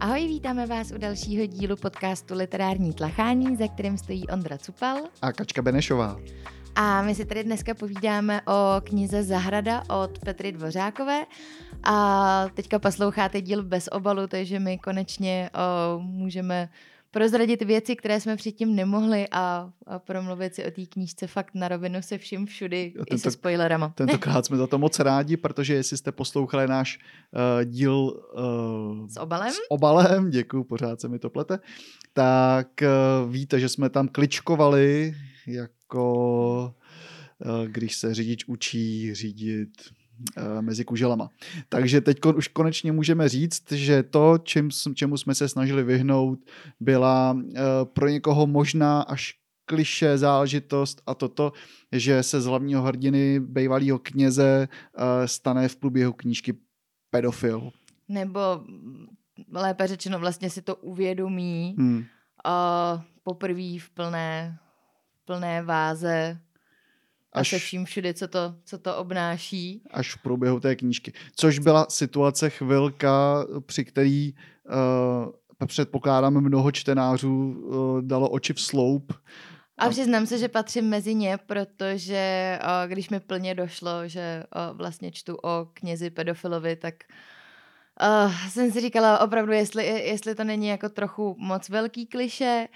Ahoj, vítáme vás u dalšího dílu podcastu Literární tlachání, za kterým stojí Ondra Cupal a Kačka Benešová. A my si tady dneska povídáme o knize Zahrada od Petry Dvořákové. A teďka posloucháte díl bez obalu, takže my konečně o, můžeme prozradit věci, které jsme předtím nemohli a, a promluvit si o té knížce fakt na rovinu se vším všudy, tento, i se spoilerama. Tentokrát jsme za to moc rádi, protože jestli jste poslouchali náš uh, díl uh, s obalem, s obalem, děkuji, pořád se mi to plete, tak uh, víte, že jsme tam kličkovali jako uh, když se řidič učí řídit mezi kuželama. Takže teď už konečně můžeme říct, že to, čím, čemu jsme se snažili vyhnout, byla eh, pro někoho možná až kliše záležitost a toto, že se z hlavního hrdiny bývalého kněze eh, stane v průběhu knížky pedofil. Nebo lépe řečeno vlastně si to uvědomí hmm. uh, poprvé v plné, v plné váze až, a se vším všude, co to, co to obnáší. Až v průběhu té knížky. Což byla situace chvilka, při který uh, předpokládám mnoho čtenářů uh, dalo oči v sloup. A přiznám se, že patřím mezi ně, protože uh, když mi plně došlo, že uh, vlastně čtu o knězi pedofilovi, tak uh, jsem si říkala opravdu, jestli, jestli to není jako trochu moc velký kliše.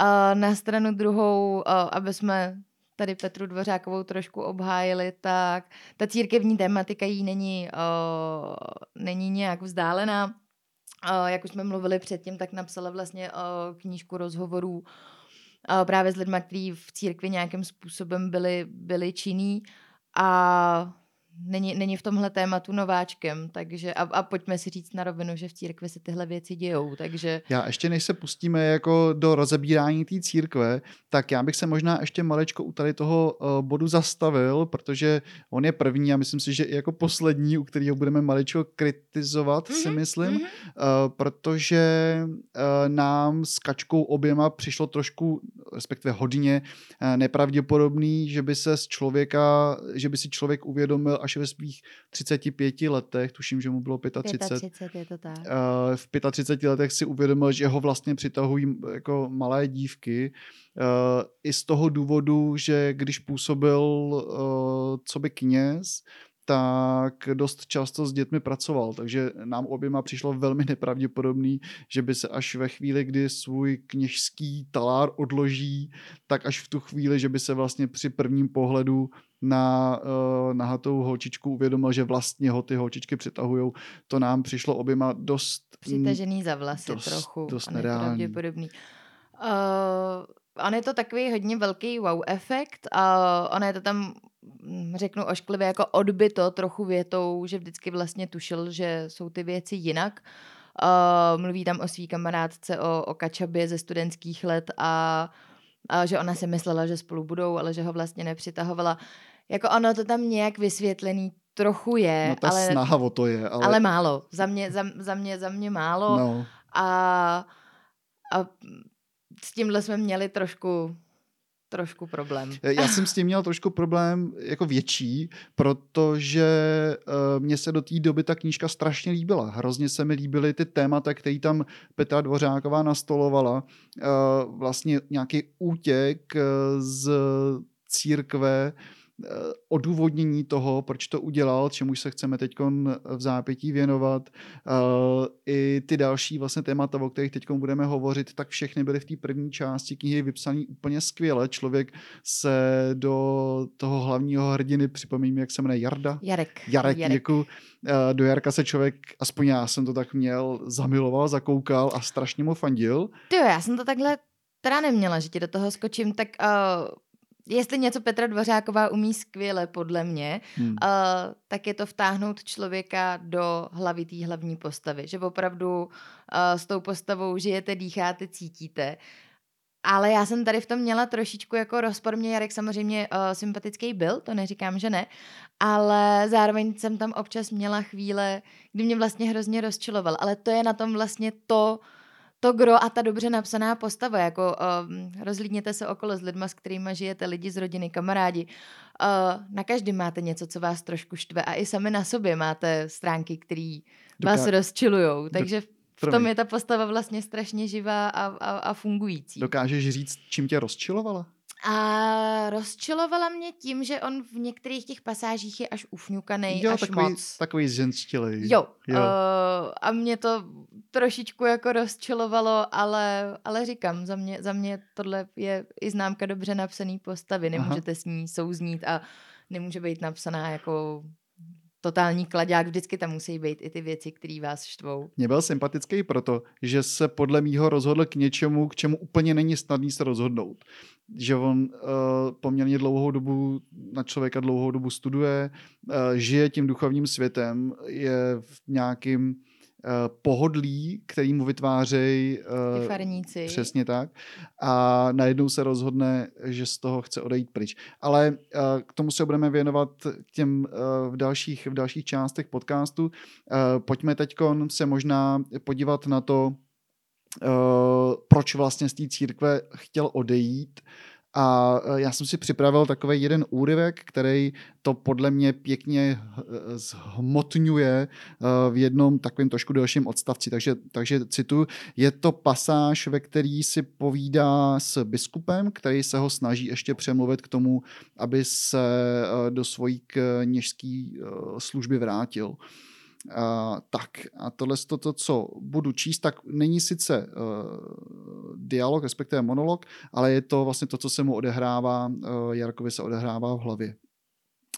Uh, na stranu druhou, uh, aby jsme tady Petru Dvořákovou trošku obhájili, tak ta církevní tematika jí není, uh, není nějak vzdálená. Uh, jak už jsme mluvili předtím, tak napsala vlastně uh, knížku rozhovorů uh, právě s lidmi, kteří v církvi nějakým způsobem byli, byli činní a není, není v tomhle tématu nováčkem, takže a, a pojďme si říct na rovinu, že v církvi se tyhle věci dějou, takže... Já ještě než se pustíme jako do rozebírání té církve, tak já bych se možná ještě malečko u tady toho uh, bodu zastavil, protože on je první a myslím si, že i jako poslední, u kterého budeme malečko kritizovat, mm-hmm, si myslím, mm-hmm. uh, protože uh, nám s Kačkou oběma přišlo trošku, respektive hodně uh, nepravděpodobný, že by se z člověka, že by si člověk uvědomil až ve svých 35 letech, tuším, že mu bylo 35. 35 je to tak. Uh, v 35 letech si uvědomil, že ho vlastně přitahují jako malé dívky. Uh, I z toho důvodu, že když působil uh, co by kněz, tak dost často s dětmi pracoval, takže nám oběma přišlo velmi nepravděpodobný, že by se až ve chvíli, kdy svůj kněžský talár odloží, tak až v tu chvíli, že by se vlastně při prvním pohledu na uh, nahatou holčičku uvědomil, že vlastně ho ty holčičky přitahujou. To nám přišlo oběma dost... Přitažený za vlasy dost, trochu. Dost nereálný. Uh, on je to takový hodně velký wow efekt a uh, on je to tam hm, řeknu ošklivě jako odbyto trochu větou, že vždycky vlastně tušil, že jsou ty věci jinak. Uh, mluví tam o svý kamarádce, o, o kačabě ze studentských let a, a že ona si myslela, že spolu budou, ale že ho vlastně nepřitahovala. Jako ono to tam nějak vysvětlený trochu je. No ta ale, snaha o to je. Ale, ale málo. Za mě, za, za mě, za mě málo. No. A, a s tímhle jsme měli trošku trošku problém. Já jsem s tím měl trošku problém jako větší, protože uh, mně se do té doby ta knížka strašně líbila. Hrozně se mi líbily ty témata, které tam Petra Dvořáková nastolovala. Uh, vlastně nějaký útěk z církve, Eh, odůvodnění toho, proč to udělal, čemu se chceme teď v zápětí věnovat. Eh, I ty další vlastně témata, o kterých teď budeme hovořit, tak všechny byly v té první části knihy vypsané úplně skvěle. Člověk se do toho hlavního hrdiny, připomínám, jak se jmenuje Jarda? Jarek. Jarek, Jarek. Eh, do Jarka se člověk, aspoň já jsem to tak měl, zamiloval, zakoukal a strašně mu fandil. Ty jo, já jsem to takhle teda neměla, že ti do toho skočím, tak uh, jestli něco Petra Dvořáková umí skvěle, podle mě, hmm. uh, tak je to vtáhnout člověka do hlavy té hlavní postavy. Že opravdu uh, s tou postavou žijete, dýcháte, cítíte. Ale já jsem tady v tom měla trošičku jako rozpor. Mě Jarek samozřejmě uh, sympatický byl, to neříkám, že ne, ale zároveň jsem tam občas měla chvíle, kdy mě vlastně hrozně rozčiloval. Ale to je na tom vlastně to, uh, to gro a ta dobře napsaná postava, jako uh, rozlídněte se okolo s lidma, s kterými žijete, lidi z rodiny, kamarádi. Uh, na každém máte něco, co vás trošku štve a i sami na sobě máte stránky, které vás rozčilujou. Takže v tom je ta postava vlastně strašně živá a, a, a fungující. Dokážeš říct, čím tě rozčilovala? A rozčilovala mě tím, že on v některých těch pasážích je až ufňukaný, jo, až takový, moc. takový zženštilej. Jo, jo. Uh, a mě to trošičku jako rozčilovalo, ale, ale říkám, za mě, za mě tohle je i známka dobře napsaný postavy. Nemůžete Aha. s ní souznít a nemůže být napsaná jako totální kladák, vždycky tam musí být i ty věci, které vás štvou. Mě byl sympatický proto, že se podle mýho rozhodl k něčemu, k čemu úplně není snadný se rozhodnout. Že on uh, poměrně dlouhou dobu na člověka dlouhou dobu studuje, uh, žije tím duchovním světem, je v nějakým pohodlí, který mu vytvářejí uh, farníci. Přesně tak. A najednou se rozhodne, že z toho chce odejít pryč. Ale uh, k tomu se budeme věnovat těm uh, v, dalších, v dalších částech podcastu. Uh, pojďme teď se možná podívat na to, uh, proč vlastně z té církve chtěl odejít a e, já jsem si připravil takový jeden úryvek, který to podle mě pěkně e, zhmotňuje e, v jednom takovém trošku delším odstavci. Takže, takže cituju, je to pasáž, ve který si povídá s biskupem, který se ho snaží ještě přemluvit k tomu, aby se do svojí kněžské služby vrátil. Tak a tohle to, to, co budu číst, tak není sice uh, dialog, respektive monolog, ale je to vlastně to, co se mu odehrává, uh, Jarkovi se odehrává v hlavě.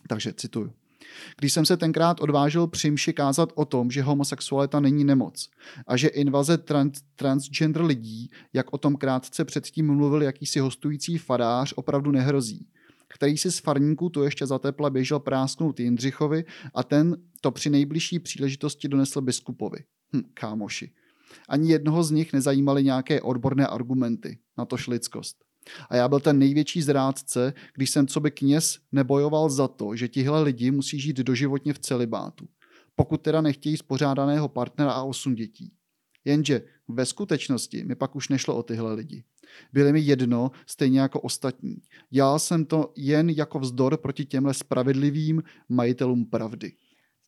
Takže cituju. Když jsem se tenkrát odvážil při kázat o tom, že homosexualita není nemoc a že invaze trans- transgender lidí, jak o tom krátce předtím mluvil jakýsi hostující fadář, opravdu nehrozí který si z farníků tu ještě za tepla běžel prásknout Jindřichovi a ten to při nejbližší příležitosti donesl biskupovi. Hm, kámoši. Ani jednoho z nich nezajímaly nějaké odborné argumenty, na to lidskost. A já byl ten největší zrádce, když jsem co by kněz nebojoval za to, že tihle lidi musí žít doživotně v celibátu. Pokud teda nechtějí spořádaného partnera a osm dětí. Jenže ve skutečnosti mi pak už nešlo o tyhle lidi. Byly mi jedno, stejně jako ostatní. Já jsem to jen jako vzdor proti těmhle spravedlivým majitelům pravdy.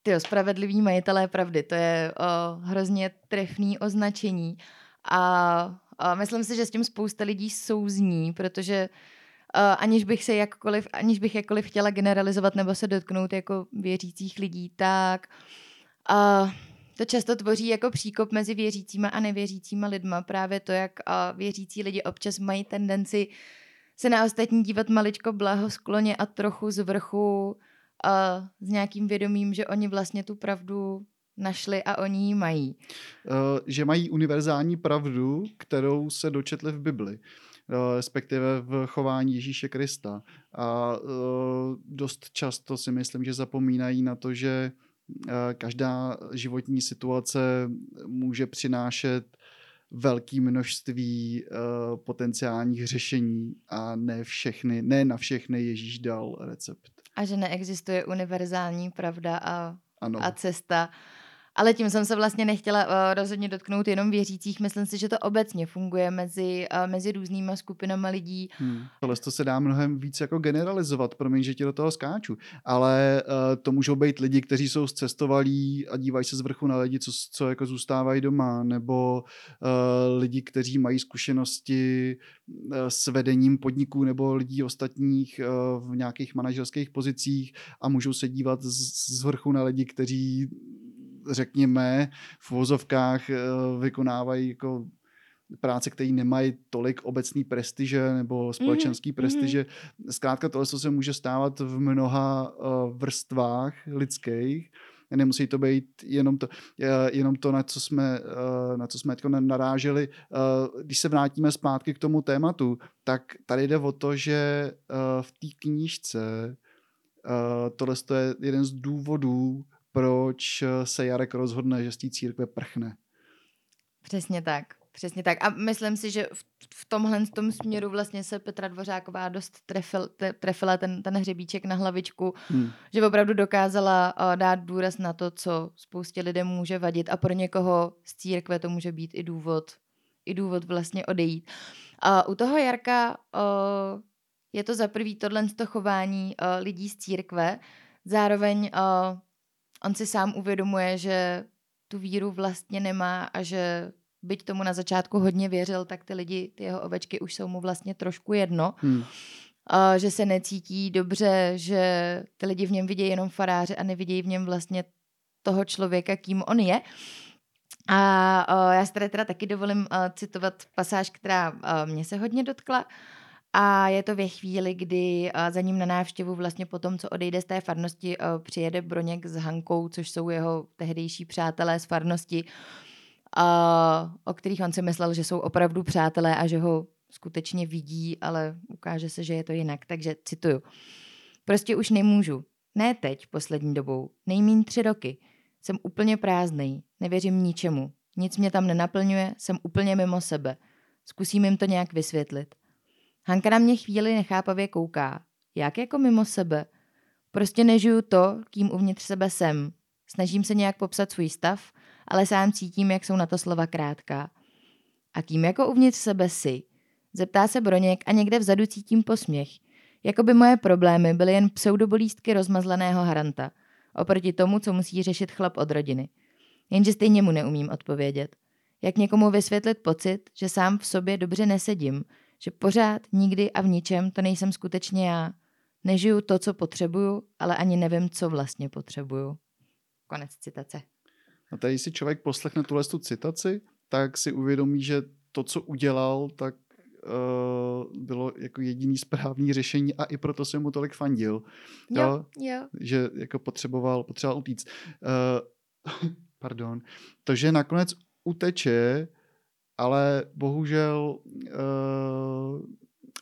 Ty spravedliví majitelé pravdy, to je o, hrozně trefný označení. A, a myslím si, že s tím spousta lidí souzní, protože uh, aniž bych se jakkoliv, aniž bych jakkoliv chtěla generalizovat nebo se dotknout jako věřících lidí, tak uh, to často tvoří jako příkop mezi věřícíma a nevěřícíma lidma. Právě to, jak věřící lidi občas mají tendenci se na ostatní dívat maličko blahoskloně a trochu z vrchu uh, s nějakým vědomím, že oni vlastně tu pravdu našli a oni ji mají. Uh, že mají univerzální pravdu, kterou se dočetli v Bibli respektive v chování Ježíše Krista. A uh, dost často si myslím, že zapomínají na to, že každá životní situace může přinášet velké množství uh, potenciálních řešení a ne všechny, ne na všechny Ježíš dal recept. A že neexistuje univerzální pravda a, ano. a cesta. Ale tím jsem se vlastně nechtěla uh, rozhodně dotknout jenom věřících. Myslím si, že to obecně funguje mezi, uh, mezi různýma skupinama lidí. Hmm. Tohle to se dá mnohem víc jako generalizovat, promiň, že ti do toho skáču. Ale uh, to můžou být lidi, kteří jsou zcestovalí a dívají se z vrchu na lidi, co, co jako zůstávají doma, nebo uh, lidi, kteří mají zkušenosti uh, s vedením podniků nebo lidí ostatních uh, v nějakých manažerských pozicích a můžou se dívat z, z vrchu na lidi, kteří řekněme, v vozovkách eh, vykonávají jako práce, které nemají tolik obecný prestiže nebo společenský mm-hmm. prestiže. Zkrátka tohle se může stávat v mnoha uh, vrstvách lidských. Nemusí to být jenom to, uh, jenom to na co jsme, uh, na co jsme naráželi. Uh, když se vrátíme zpátky k tomu tématu, tak tady jde o to, že uh, v té knížce uh, tohle je jeden z důvodů, proč eh, se Jarek rozhodne, že z té církve prchne. Přesně tak. Přesně tak. A myslím si, že v, v tomhle tom směru vlastně se Petra Dvořáková dost trefil, te, trefila ten, ten hřebíček na hlavičku, hmm. že opravdu dokázala uh, dát důraz na to, co spoustě lidem může vadit a pro někoho z církve to může být i důvod, i důvod vlastně odejít. A u toho Jarka uh, je to za prvý tohle chování uh, lidí z církve, zároveň uh, on si sám uvědomuje, že tu víru vlastně nemá a že byť tomu na začátku hodně věřil, tak ty lidi, ty jeho ovečky už jsou mu vlastně trošku jedno. Hmm. A že se necítí dobře, že ty lidi v něm vidějí jenom faráře a nevidějí v něm vlastně toho člověka, kým on je. A já si tady teda taky dovolím citovat pasáž, která mě se hodně dotkla. A je to ve chvíli, kdy uh, za ním na návštěvu vlastně po tom, co odejde z té farnosti, uh, přijede Broněk s Hankou, což jsou jeho tehdejší přátelé z farnosti, uh, o kterých on si myslel, že jsou opravdu přátelé a že ho skutečně vidí, ale ukáže se, že je to jinak. Takže cituju. Prostě už nemůžu. Ne teď, poslední dobou. Nejmín tři roky. Jsem úplně prázdnej, nevěřím ničemu. Nic mě tam nenaplňuje, jsem úplně mimo sebe. Zkusím jim to nějak vysvětlit. Hanka na mě chvíli nechápavě kouká. Jak jako mimo sebe? Prostě nežiju to, kým uvnitř sebe jsem. Snažím se nějak popsat svůj stav, ale sám cítím, jak jsou na to slova krátká. A kým jako uvnitř sebe si? Zeptá se Broněk a někde vzadu cítím posměch. Jakoby moje problémy byly jen pseudobolístky rozmazleného haranta – oproti tomu, co musí řešit chlap od rodiny. Jenže stejně mu neumím odpovědět. Jak někomu vysvětlit pocit, že sám v sobě dobře nesedím, že pořád, nikdy a v ničem to nejsem skutečně já. Nežiju to, co potřebuju, ale ani nevím, co vlastně potřebuju. Konec citace. A tady si člověk poslechne tuhle tu citaci, tak si uvědomí, že to, co udělal, tak uh, bylo jako jediný správný řešení a i proto jsem mu tolik fandil. Jo, jo. jo. Že jako potřeboval, potřeboval utíct. Uh, pardon. To, že nakonec uteče, ale bohužel uh,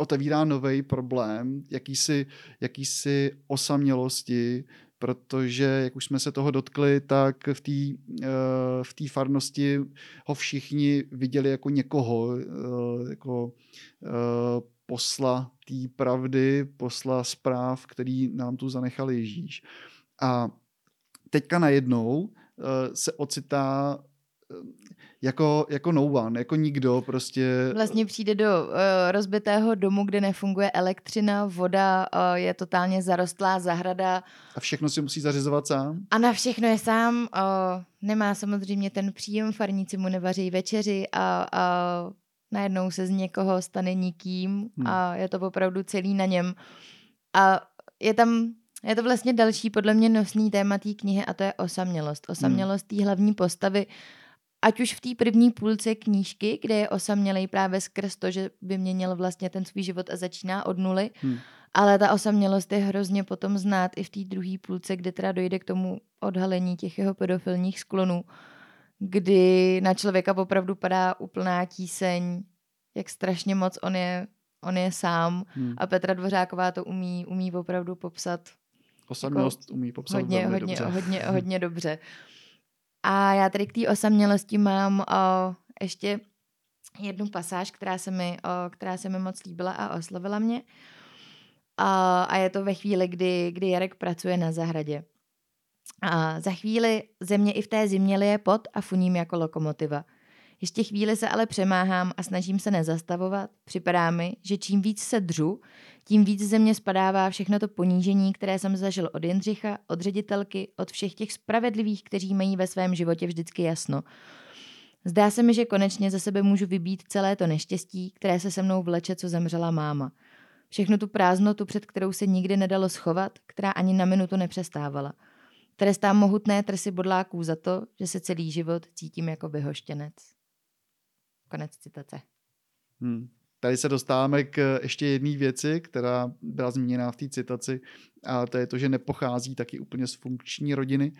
otevírá nový problém, jakýsi, jakýsi osamělosti, protože, jak už jsme se toho dotkli, tak v té eh, v tý farnosti ho všichni viděli jako někoho, eh, jako eh, posla té pravdy, posla zpráv, který nám tu zanechal Ježíš. A teďka najednou se ocitá jako, jako no one, jako nikdo prostě. Vlastně přijde do uh, rozbitého domu, kde nefunguje elektřina, voda, uh, je totálně zarostlá zahrada. A všechno si musí zařizovat sám? A na všechno je sám. Uh, nemá samozřejmě ten příjem, farníci mu nevaří večeři a, a najednou se z někoho stane nikým hmm. a je to opravdu celý na něm. A je tam je to vlastně další podle mě nosný téma té knihy a to je osamělost. Osamělost té hlavní postavy, ať už v té první půlce knížky, kde je osamělej právě skrz to, že by měnil vlastně ten svůj život a začíná od nuly, hmm. ale ta osamělost je hrozně potom znát i v té druhé půlce, kde teda dojde k tomu odhalení těch jeho pedofilních sklonů, kdy na člověka opravdu padá úplná tíseň, jak strašně moc on je, on je sám hmm. a Petra Dvořáková to umí, umí opravdu popsat Osamělost jako umí popsat hodně, hodně, hodně, hodně, hodně dobře. A já tady k té osamělosti mám o, ještě jednu pasáž, která se, mi, o, která se mi moc líbila a oslovila mě. A, a je to ve chvíli, kdy, kdy Jarek pracuje na zahradě. A za chvíli země i v té zimě je pot a funím jako lokomotiva. Ještě chvíli se ale přemáhám a snažím se nezastavovat. Připadá mi, že čím víc se dřu, tím víc ze mě spadává všechno to ponížení, které jsem zažil od Jindřicha, od ředitelky, od všech těch spravedlivých, kteří mají ve svém životě vždycky jasno. Zdá se mi, že konečně za sebe můžu vybít celé to neštěstí, které se se mnou vleče, co zemřela máma. Všechnu tu prázdnotu, před kterou se nikdy nedalo schovat, která ani na minutu nepřestávala. Trestám mohutné trsy bodláků za to, že se celý život cítím jako vyhoštěnec. Konec citace. Hmm. Tady se dostáváme k ještě jedné věci, která byla zmíněna v té citaci, a to je to, že nepochází taky úplně z funkční rodiny,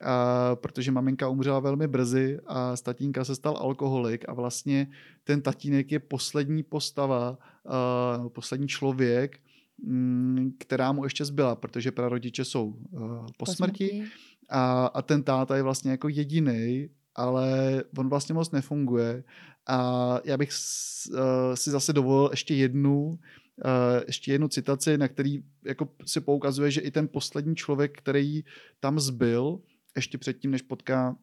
a protože maminka umřela velmi brzy a z tatínka se stal alkoholik a vlastně ten tatínek je poslední postava, a poslední člověk, mm, která mu ještě zbyla, protože prarodiče jsou po smrti a, a ten táta je vlastně jako jediný, ale on vlastně moc nefunguje a já bych uh, si zase dovolil ještě jednu, uh, ještě jednu citaci, na který jako si poukazuje, že i ten poslední člověk, který tam zbyl, ještě předtím, než potká uh,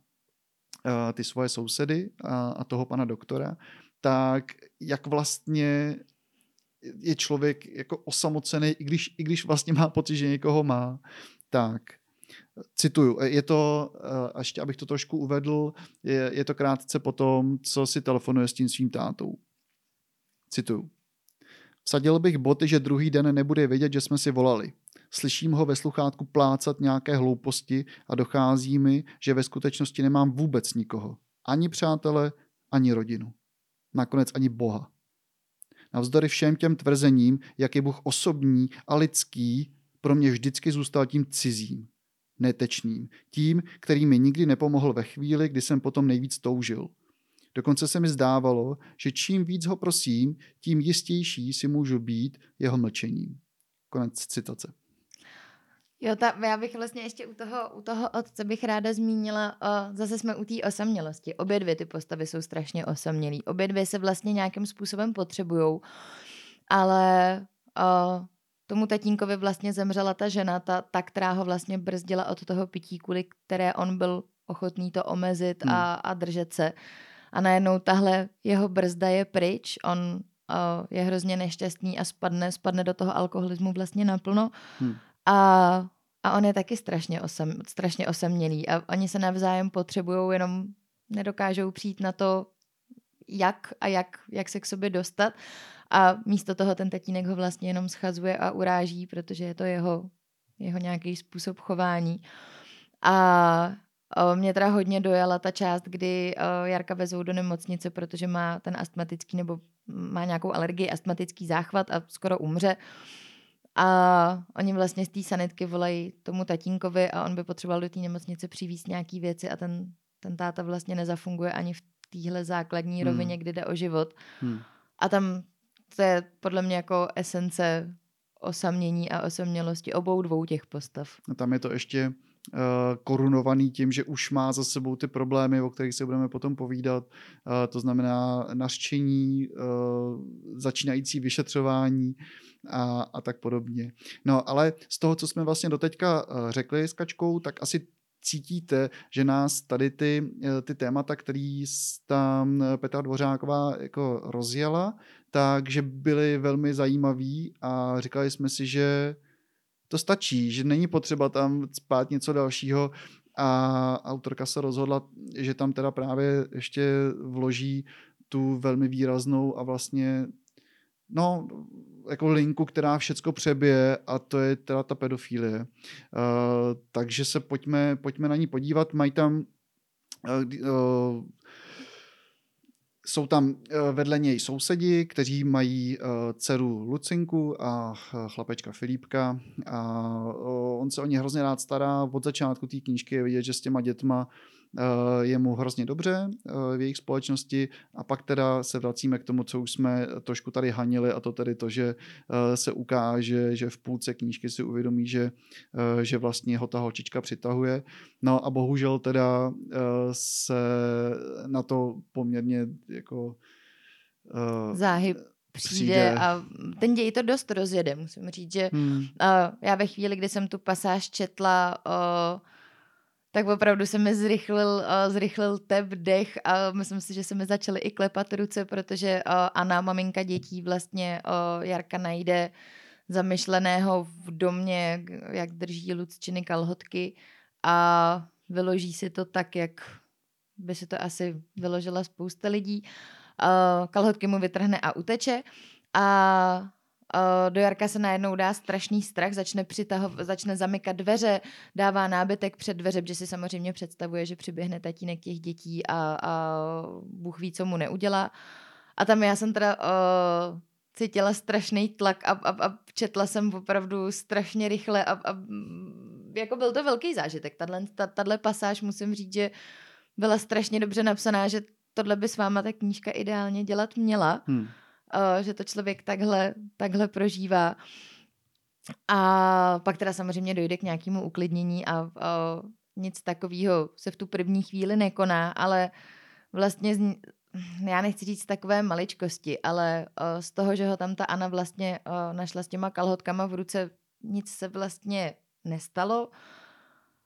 ty svoje sousedy a, a toho pana doktora, tak jak vlastně je člověk jako osamocený, i když, i když vlastně má pocit, že někoho má, tak Cituju, je to, a ještě abych to trošku uvedl, je, je to krátce po tom, co si telefonuje s tím svým tátou. Cituju. Vsadil bych boty, že druhý den nebude vědět, že jsme si volali. Slyším ho ve sluchátku plácat nějaké hlouposti a dochází mi, že ve skutečnosti nemám vůbec nikoho. Ani přátele, ani rodinu. Nakonec ani Boha. Navzdory všem těm tvrzením, jak je Bůh osobní a lidský, pro mě vždycky zůstal tím cizím, netečným, tím, který mi nikdy nepomohl ve chvíli, kdy jsem potom nejvíc toužil. Dokonce se mi zdávalo, že čím víc ho prosím, tím jistější si můžu být jeho mlčením. Konec citace. Jo, ta, já bych vlastně ještě u toho, u toho otce bych ráda zmínila, o, zase jsme u té osamělosti. Obě dvě ty postavy jsou strašně osamělý. Obě dvě se vlastně nějakým způsobem potřebujou, ale o, tomu tatínkovi vlastně zemřela ta žena, ta, ta, která ho vlastně brzdila od toho pití, kvůli které on byl ochotný to omezit hmm. a, a držet se. A najednou tahle jeho brzda je pryč, on je hrozně nešťastný a spadne, spadne do toho alkoholismu vlastně naplno. Hmm. A, a on je taky strašně, osam, strašně osamělý a oni se navzájem potřebují, jenom nedokážou přijít na to, jak a jak, jak se k sobě dostat. A místo toho ten tatínek ho vlastně jenom schazuje a uráží, protože je to jeho, jeho nějaký způsob chování. A mě teda hodně dojala ta část, kdy Jarka vezou do nemocnice, protože má ten astmatický nebo má nějakou alergii, astmatický záchvat a skoro umře. A oni vlastně z té sanitky volají tomu tatínkovi a on by potřeboval do té nemocnice přivízt nějaký věci a ten, ten táta vlastně nezafunguje ani v téhle základní hmm. rovině, kde jde o život. Hmm. A tam to je podle mě jako esence osamění a osamělosti obou dvou těch postav. A tam je to ještě uh, korunovaný tím, že už má za sebou ty problémy, o kterých se budeme potom povídat. Uh, to znamená nařčení, uh, začínající vyšetřování a, a tak podobně. No ale z toho, co jsme vlastně doteďka řekli s Kačkou, tak asi cítíte, že nás tady ty, ty témata, který tam Petra Dvořáková jako rozjela, takže byly velmi zajímavý a říkali jsme si, že to stačí, že není potřeba tam spát něco dalšího. A autorka se rozhodla, že tam teda právě ještě vloží tu velmi výraznou a vlastně no, jako linku, která všecko přebije a to je teda ta pedofilie. Uh, takže se pojďme, pojďme na ní podívat. Mají tam uh, uh, jsou tam vedle něj sousedi, kteří mají dceru Lucinku a chlapečka Filipka a on se o ně hrozně rád stará. Od začátku té knížky je vidět, že s těma dětma Eh, je mu hrozně dobře eh, v jejich společnosti a pak teda se vracíme k tomu, co už jsme trošku tady hanili a to tedy to, že eh, se ukáže, že v půlce knížky si uvědomí, že, že vlastně ho ta holčička přitahuje. No a bohužel teda se na to poměrně jako záhy přijde, přijde a ten děj to dost rozjede, musím říct, že hmm. uh, já ve chvíli, kdy jsem tu pasáž četla uh, tak opravdu se mi zrychlil, uh, zrychlil tep, dech a myslím si, že se mi začaly i klepat ruce, protože uh, Anna, maminka dětí, vlastně uh, Jarka najde zamyšleného v domě, jak drží Lucčiny kalhotky a vyloží si to tak, jak by si to asi vyložila spousta lidí. Uh, kalhotky mu vytrhne a uteče a do Jarka se najednou dá strašný strach, začne, přitahov, začne zamykat dveře, dává nábytek před dveře, protože si samozřejmě představuje, že přiběhne tatínek těch dětí a, a Bůh ví, co mu neudělá. A tam já jsem teda uh, cítila strašný tlak a, a, a četla jsem opravdu strašně rychle a, a jako byl to velký zážitek. Tahle pasáž musím říct, že byla strašně dobře napsaná, že tohle by s váma ta knížka ideálně dělat měla. Hmm uh, že to člověk takhle, takhle prožívá. A pak teda samozřejmě dojde k nějakému uklidnění a uh, nic takového se v tu první chvíli nekoná, ale vlastně z, já nechci říct takové maličkosti, ale uh, z toho, že ho tam ta Ana vlastně našla s těma kalhotkama v ruce, nic se vlastně nestalo.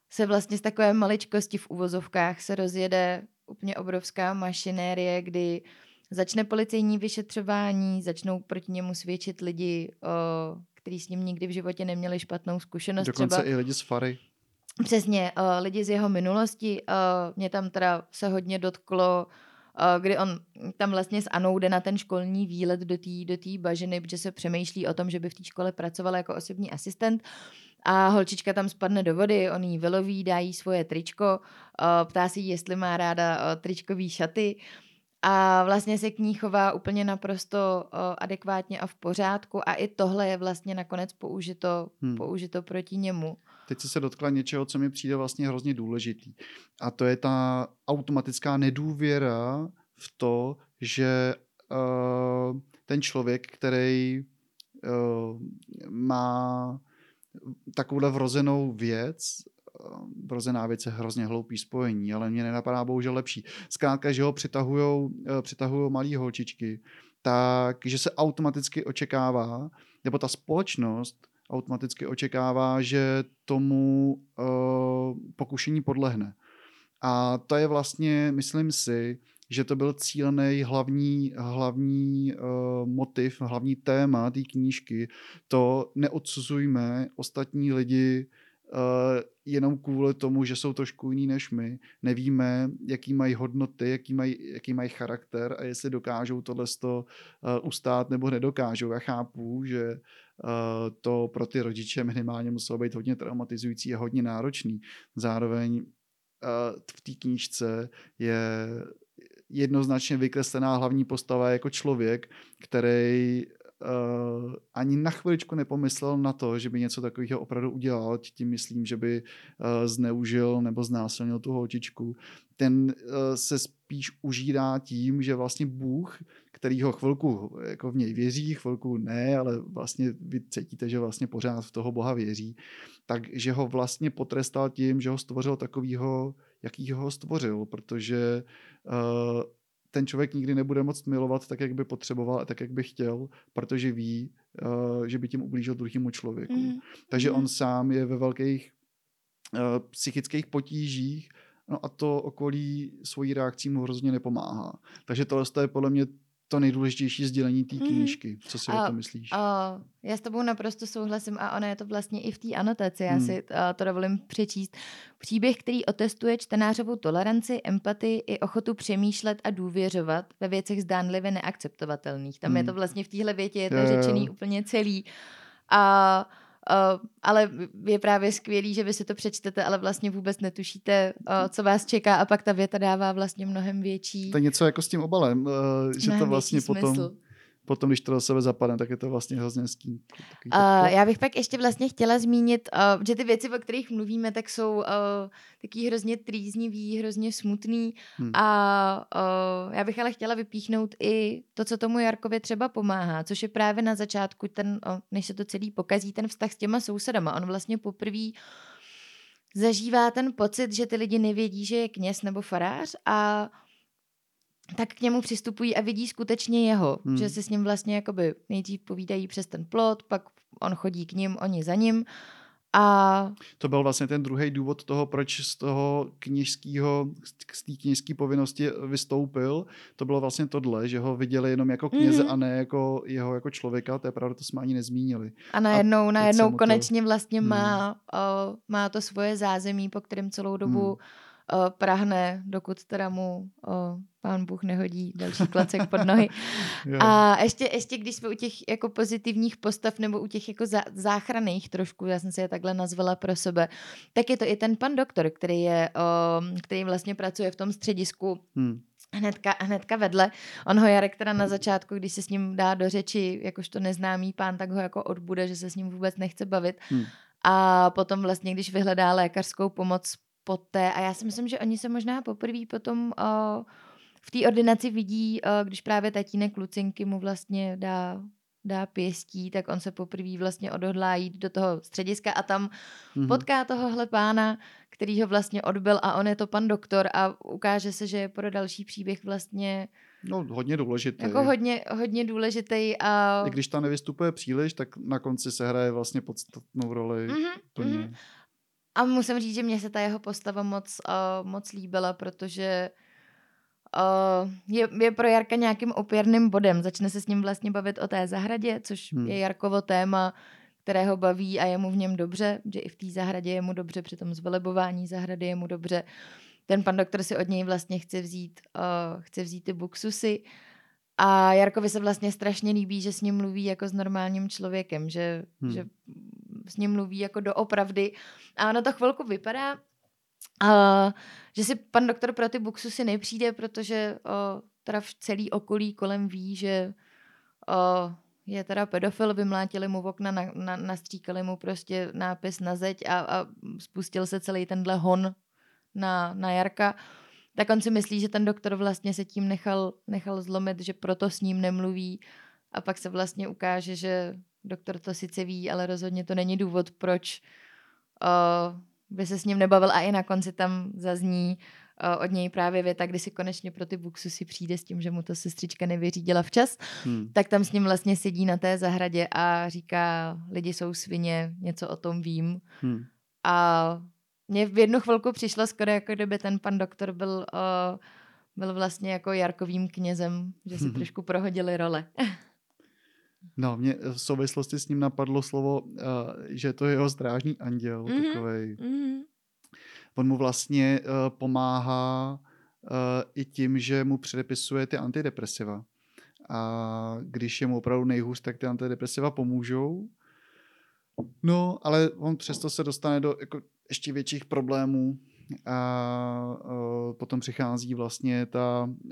Se vlastně z takové maličkosti v uvozovkách se rozjede úplně obrovská mašinérie, kdy uh, Začne policejní vyšetřování, začnou proti němu svědčit lidi, o, kteří s ním nikdy v životě neměli špatnou zkušenost. Dokonce třeba. i lidi z Fary. přesně uh, lidi z jeho minulosti. Uh, mě tam teda se hodně dotklo uh, kdy on tam vlastně s Anou jde na ten školní výlet do té do tý bažiny, protože se přemýšlí o tom, že by v té škole pracovala jako osobní asistent a holčička tam spadne do vody, on jí vyloví, dá jí svoje tričko, ptá si, jestli má ráda tričkový šaty a vlastně se k ní chová úplně naprosto adekvátně a v pořádku a i tohle je vlastně nakonec použito, hmm. použito proti němu. Teď se dotkla něčeho, co mi přijde vlastně hrozně důležitý. A to je ta automatická nedůvěra v to, že uh, ten člověk, který uh, má takovouhle vrozenou věc, vrozená věc je hrozně hloupý spojení, ale mě nenapadá bohužel lepší. Zkrátka, že ho přitahujou, eh, přitahujou malý holčičky, tak, že se automaticky očekává, nebo ta společnost automaticky očekává, že tomu uh, pokušení podlehne. A to je vlastně, myslím si, že to byl cílený hlavní, hlavní uh, motiv, hlavní téma té knížky. To neodsuzujme ostatní lidi jenom kvůli tomu, že jsou trošku jiný než my. Nevíme, jaký mají hodnoty, jaký mají, jaký mají charakter a jestli dokážou tohle uh, ustát nebo nedokážou. Já chápu, že uh, to pro ty rodiče minimálně muselo být hodně traumatizující a hodně náročný. Zároveň v té knížce je jednoznačně vykreslená hlavní postava jako člověk, který ani na chviličku nepomyslel na to, že by něco takového opravdu udělal. Tím myslím, že by uh, zneužil nebo znásilnil tu holčičku. Ten uh, se spíš užírá tím, že vlastně Bůh, který ho chvilku jako v něj věří, chvilku ne, ale vlastně vy cítíte, že vlastně pořád v toho Boha věří, takže ho vlastně potrestal tím, že ho stvořil takovýho jaký ho stvořil, protože uh, ten člověk nikdy nebude moct milovat tak, jak by potřeboval a tak, jak by chtěl, protože ví, uh, že by tím ublížil druhému člověku. Mm. Takže mm. on sám je ve velkých uh, psychických potížích, no a to okolí svojí reakcí mu hrozně nepomáhá. Takže tohle je podle mě to nejdůležitější sdělení té mhm. knížky. Co si a, o to myslíš? A, já s tebou naprosto souhlasím a ono je to vlastně i v té anotaci. Já hmm. si a, to dovolím přečíst. Příběh, který otestuje čtenářovou toleranci, empatii i ochotu přemýšlet a důvěřovat ve věcech zdánlivě neakceptovatelných. Tam hmm. je to vlastně v téhle větě, je to řečený úplně celý. A Uh, ale je právě skvělý, že vy si to přečtete, ale vlastně vůbec netušíte, uh, co vás čeká a pak ta věta dává vlastně mnohem větší. To je něco jako s tím obalem, uh, že to vlastně potom... Smysl potom, když to do sebe zapadne, tak je to vlastně hrozně hezký. Uh, já bych pak ještě vlastně chtěla zmínit, uh, že ty věci, o kterých mluvíme, tak jsou uh, taky hrozně trýznivý, hrozně smutný hmm. a uh, já bych ale chtěla vypíchnout i to, co tomu Jarkově třeba pomáhá, což je právě na začátku ten, uh, než se to celý pokazí, ten vztah s těma sousedama. On vlastně poprvé zažívá ten pocit, že ty lidi nevědí, že je kněz nebo farář a tak k němu přistupují a vidí skutečně jeho, hmm. že si s ním vlastně jakoby nejdřív povídají přes ten plot, pak on chodí k ním, oni za ním a... To byl vlastně ten druhý důvod toho, proč z toho kněžského, z té kněžské povinnosti vystoupil. To bylo vlastně tohle, že ho viděli jenom jako kněze mm-hmm. a ne jako jeho jako člověka, to je pravda, to jsme ani nezmínili. A najednou, a najednou konečně to... vlastně hmm. má, o, má to svoje zázemí, po kterém celou dobu hmm uh, prahne, dokud teda mu uh, pán Bůh nehodí další klacek pod nohy. a ještě, ještě když jsme u těch jako pozitivních postav nebo u těch jako zá, záchranných trošku, já jsem si je takhle nazvala pro sebe, tak je to i ten pan doktor, který je, uh, který vlastně pracuje v tom středisku hmm. Hnedka, hnedka vedle. On ho Jarek teda na začátku, když se s ním dá do řeči, jakožto neznámý pán, tak ho jako odbude, že se s ním vůbec nechce bavit. Hmm. A potom vlastně, když vyhledá lékařskou pomoc poté, a já si myslím, že oni se možná poprvé potom uh, v té ordinaci vidí, uh, když právě tatínek Lucinky mu vlastně dá dá pěstí, tak on se poprvé vlastně odhodlá jít do toho střediska a tam mm-hmm. potká tohohle pána, který ho vlastně odbil a on je to pan doktor a ukáže se, že je pro další příběh vlastně No, hodně důležitý. Jako hodně, hodně důležitý a... I když tam nevystupuje příliš, tak na konci se hraje vlastně podstatnou roli. Mm-hmm. Mm-hmm. A musím říct, že mě se ta jeho postava moc, uh, moc líbila, protože uh, je, je pro Jarka nějakým opěrným bodem. Začne se s ním vlastně bavit o té zahradě, což hmm. je Jarkovo téma. které ho baví a je mu v něm dobře, že i v té zahradě je mu dobře, při tom zvelebování zahrady je mu dobře. Ten pan doktor si od něj vlastně chce vzít, uh, chce vzít ty buksusy a Jarkovi se vlastně strašně líbí, že s ním mluví jako s normálním člověkem, že, hmm. že s ním mluví jako doopravdy. A ono to chvilku vypadá, uh, že si pan doktor pro ty buksusy nepřijde, protože uh, teda v celý okolí kolem ví, že uh, je teda pedofil, vymlátili mu v okna, na, na, nastříkali mu prostě nápis na zeď a, a spustil se celý tenhle hon na, na Jarka, tak on si myslí, že ten doktor vlastně se tím nechal, nechal zlomit, že proto s ním nemluví a pak se vlastně ukáže, že doktor to sice ví, ale rozhodně to není důvod, proč uh, by se s ním nebavil a i na konci tam zazní uh, od něj právě věta, kdy si konečně pro ty buksu si přijde s tím, že mu to sestřička nevyřídila včas, hmm. tak tam s ním vlastně sedí na té zahradě a říká, lidi jsou svině, něco o tom vím. Hmm. A mně v jednu chvilku přišlo skoro, jako kdyby ten pan doktor byl, uh, byl vlastně jako Jarkovým knězem, že si trošku prohodili role. No, mě v souvislosti s ním napadlo slovo, uh, že to je jeho strážní anděl, mm-hmm. takovej. Mm-hmm. On mu vlastně uh, pomáhá uh, i tím, že mu předepisuje ty antidepresiva. A když je mu opravdu nejhůř, tak ty antidepresiva pomůžou. No, ale on přesto se dostane do jako, ještě větších problémů a uh, potom přichází vlastně ta uh,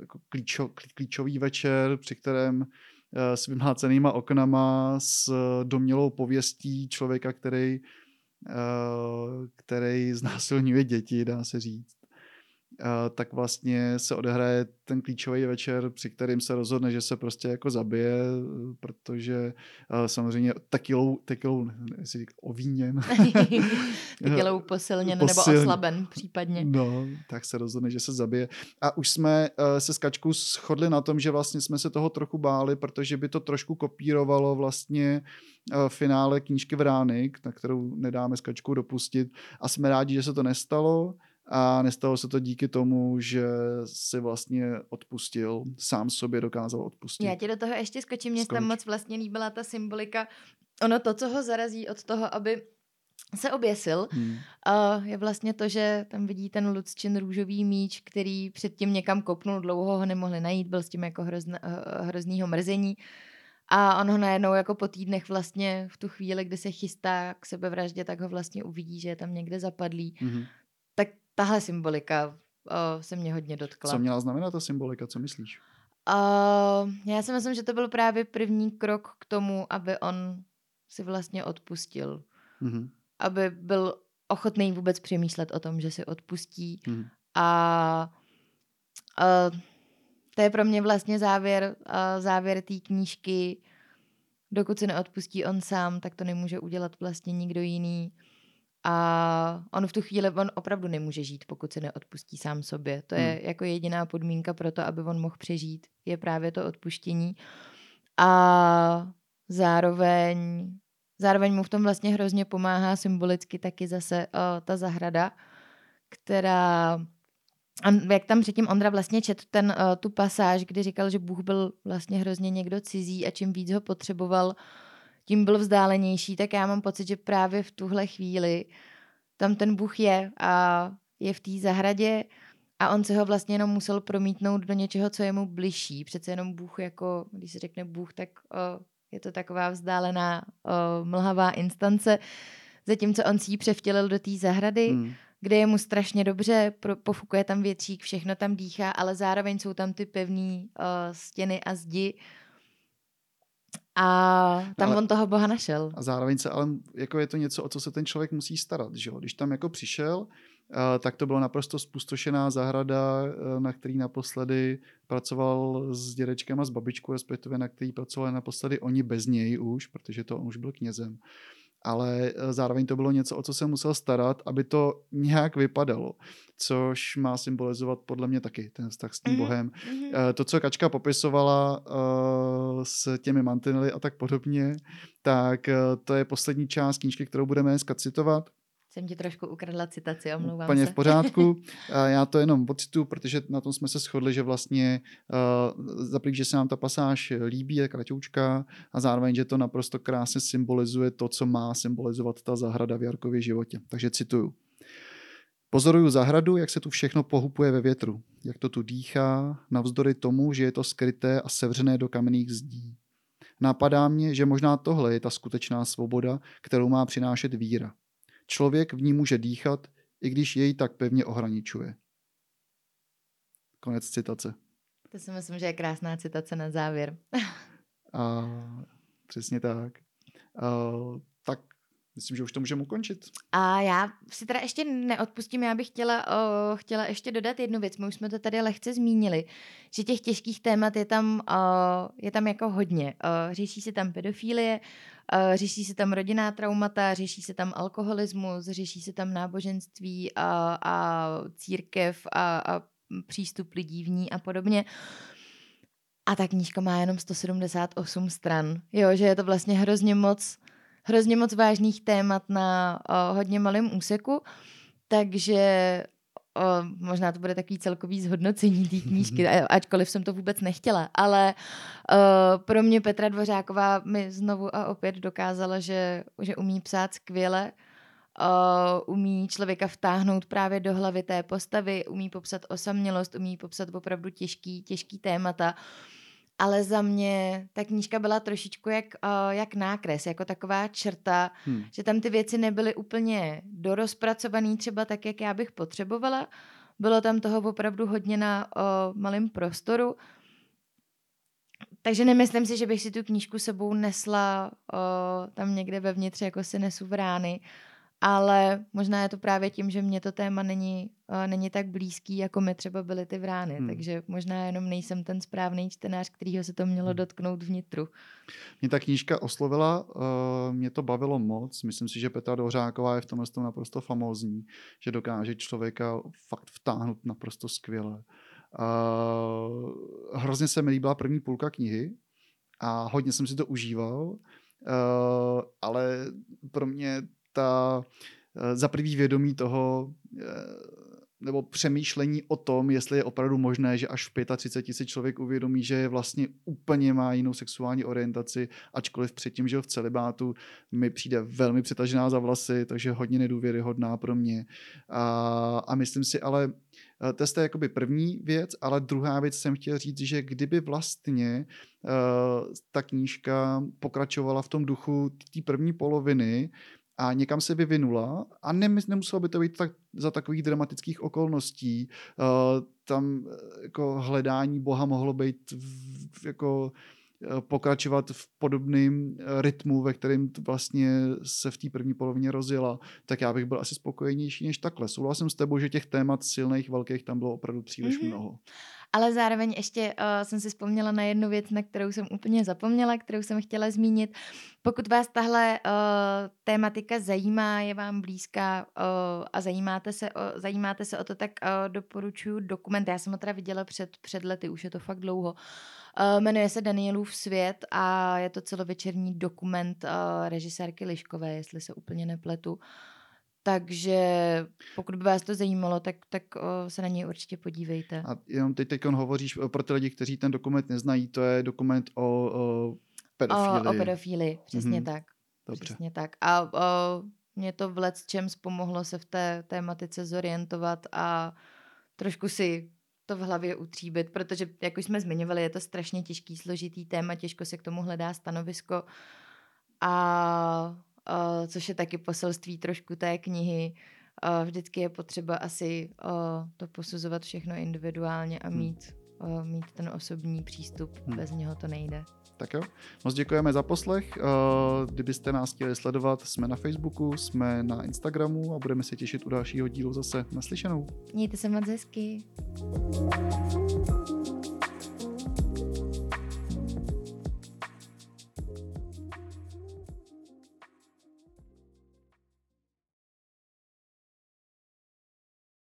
jako klíčo, klíčový večer, při kterém s vymlácenýma oknama, s domělou pověstí člověka, který, uh, který znásilňuje děti, dá se říct tak vlastně se odehraje ten klíčový večer, při kterým se rozhodne, že se prostě jako zabije, protože samozřejmě tekilou, tekilou jestli ovíněn. tekilou posilněn, posilněn nebo oslaben případně. No, tak se rozhodne, že se zabije. A už jsme se s Kačkou shodli na tom, že vlastně jsme se toho trochu báli, protože by to trošku kopírovalo vlastně finále knížky Vrány, na kterou nedáme s Kačkou dopustit. A jsme rádi, že se to nestalo a nestalo se to díky tomu, že si vlastně odpustil, sám sobě dokázal odpustit. Já ti do toho ještě skočím, mě tam moc vlastně líbila ta symbolika. Ono to, co ho zarazí od toho, aby se oběsil, hmm. uh, je vlastně to, že tam vidí ten Lucčin růžový míč, který předtím někam kopnul, dlouho ho nemohli najít, byl s tím jako hrozn, uh, hroznýho mrzení. A on ho najednou jako po týdnech vlastně v tu chvíli, kdy se chystá k sebevraždě, tak ho vlastně uvidí, že je tam někde zapadlý. Hmm. Tahle symbolika uh, se mě hodně dotkla. Co měla znamenat ta symbolika, co myslíš? Uh, já si myslím, že to byl právě první krok k tomu, aby on si vlastně odpustil. Mm-hmm. Aby byl ochotný vůbec přemýšlet o tom, že si odpustí. Mm-hmm. A uh, to je pro mě vlastně závěr, uh, závěr té knížky. Dokud se neodpustí on sám, tak to nemůže udělat vlastně nikdo jiný. A on v tu chvíli, on opravdu nemůže žít, pokud se neodpustí sám sobě. To je hmm. jako jediná podmínka pro to, aby on mohl přežít, je právě to odpuštění. A zároveň, zároveň mu v tom vlastně hrozně pomáhá symbolicky taky zase o, ta zahrada, která a jak tam předtím Ondra vlastně čet ten, uh, tu pasáž, kdy říkal, že Bůh byl vlastně hrozně někdo cizí a čím víc ho potřeboval, tím byl vzdálenější, tak já mám pocit, že právě v tuhle chvíli tam ten Bůh je a je v té zahradě a on se ho vlastně jenom musel promítnout do něčeho, co je mu bližší. Přece jenom Bůh jako, když se řekne Bůh, tak o, je to taková vzdálená o, mlhavá instance, zatímco on si ji převtělil do té zahrady, hmm. kde je mu strašně dobře, pro, pofukuje tam větřík, všechno tam dýchá, ale zároveň jsou tam ty pevné stěny a zdi, a tam ale, on toho boha našel. A zároveň se, ale jako je to něco, o co se ten člověk musí starat, že jo? Když tam jako přišel, uh, tak to byla naprosto spustošená zahrada, uh, na který naposledy pracoval s dědečkem a s babičkou, respektive na který pracovali naposledy oni bez něj už, protože to on už byl knězem. Ale eh, zároveň to bylo něco, o co se musel starat, aby to nějak vypadalo, což má symbolizovat podle mě taky ten vztah s tím mm-hmm. Bohem. Mm-hmm. To, co Kačka popisovala uh, s těmi mantinely a tak podobně, tak uh, to je poslední část knížky, kterou budeme dneska citovat. Jsem ti trošku ukradla citaci, omlouvám Úplně se. v pořádku. Já to jenom pocitu, protože na tom jsme se shodli, že vlastně uh, zaprý, že se nám ta pasáž líbí, je kratoučka a zároveň, že to naprosto krásně symbolizuje to, co má symbolizovat ta zahrada v Jarkově životě. Takže cituju. Pozoruju zahradu, jak se tu všechno pohupuje ve větru, jak to tu dýchá, navzdory tomu, že je to skryté a sevřené do kamenných zdí. Napadá mě, že možná tohle je ta skutečná svoboda, kterou má přinášet víra. Člověk v ní může dýchat, i když jej tak pevně ohraničuje. Konec citace. To si myslím, že je krásná citace na závěr. A přesně tak. A, tak myslím, že už to můžeme ukončit. A já si teda ještě neodpustím, já bych chtěla, o, chtěla ještě dodat jednu věc. My už jsme to tady lehce zmínili, že těch těžkých témat je tam, o, je tam jako hodně. O, řeší se tam pedofilie, řeší se tam rodinná traumata, řeší se tam alkoholismus, řeší se tam náboženství a, a církev a, a přístup lidí v ní a podobně. A ta knížka má jenom 178 stran. Jo, že je to vlastně hrozně moc hrozně moc vážných témat na uh, hodně malém úseku, takže uh, možná to bude takový celkový zhodnocení té knížky, ačkoliv jsem to vůbec nechtěla, ale uh, pro mě Petra Dvořáková mi znovu a opět dokázala, že, že umí psát skvěle, uh, umí člověka vtáhnout právě do hlavy té postavy, umí popsat osamělost, umí popsat opravdu těžký, těžký témata. Uh, ale za mě ta knížka byla trošičku jak, uh, jak nákres, jako taková črta, hmm. že tam ty věci nebyly úplně dorozpracované třeba tak, jak já bych potřebovala. Bylo tam toho opravdu hodně na uh, malém prostoru. Takže nemyslím si, že bych si tu knížku sebou nesla uh, tam někde vevnitř, jako si nesu v rány ale možná je to právě tím, že mě to téma není, uh, není tak blízký, jako mi třeba byly ty vrány, hmm. takže možná jenom nejsem ten správný čtenář, kterýho se to mělo hmm. dotknout vnitru. Mě ta knížka oslovila, uh, mě to bavilo moc, myslím si, že Petra Dořáková je v tomhle tom naprosto famózní, že dokáže člověka fakt vtáhnout naprosto skvěle. Uh, hrozně se mi líbila první půlka knihy a hodně jsem si to užíval, uh, ale pro mě ta eh, za prvý vědomí toho, eh, nebo přemýšlení o tom, jestli je opravdu možné, že až v 35 si člověk uvědomí, že vlastně úplně má jinou sexuální orientaci, ačkoliv předtím, že v celibátu mi přijde velmi přetažená za vlasy, takže hodně nedůvěryhodná pro mě. A, a myslím si ale, eh, to je jakoby první věc, ale druhá věc jsem chtěl říct, že kdyby vlastně uh, ta knížka pokračovala v tom duchu té první poloviny, a někam se vyvinula a nemuselo by to být tak, za takových dramatických okolností. Uh, tam eh, jako hledání Boha mohlo být v, jako eh, pokračovat v podobném rytmu, ve kterém vlastně se v té první polovině rozjela, tak já bych byl asi spokojenější než takhle. Souhlasím s tebou, že těch témat silných, velkých tam bylo opravdu příliš mm-hmm. mnoho. Ale zároveň ještě uh, jsem si vzpomněla na jednu věc, na kterou jsem úplně zapomněla, kterou jsem chtěla zmínit. Pokud vás tahle uh, tématika zajímá, je vám blízká uh, a zajímáte se, o, zajímáte se o to, tak uh, doporučuji dokument. Já jsem ho teda viděla před, před lety, už je to fakt dlouho. Uh, jmenuje se Danielův svět a je to celovečerní dokument uh, režisérky Liškové, jestli se úplně nepletu. Uh, takže pokud by vás to zajímalo, tak, tak o, se na něj určitě podívejte. A jenom teď, teď on hovoříš pro ty lidi, kteří ten dokument neznají, to je dokument o, o pedofílii. O, o pedofílii, přesně mm-hmm. tak. Dobře. Přesně tak. A o, mě to v let čem pomohlo se v té tématice zorientovat a trošku si to v hlavě utříbit, protože, jak už jsme zmiňovali, je to strašně těžký, složitý téma, těžko se k tomu hledá stanovisko a uh, což je taky poselství trošku té knihy. Uh, vždycky je potřeba asi uh, to posuzovat všechno individuálně a hmm. mít, uh, mít ten osobní přístup. Hmm. Bez něho to nejde. Tak jo, moc děkujeme za poslech. Kdybyste nás chtěli sledovat, jsme na Facebooku, jsme na Instagramu a budeme se těšit u dalšího dílu zase naslyšenou. Mějte se moc hezky.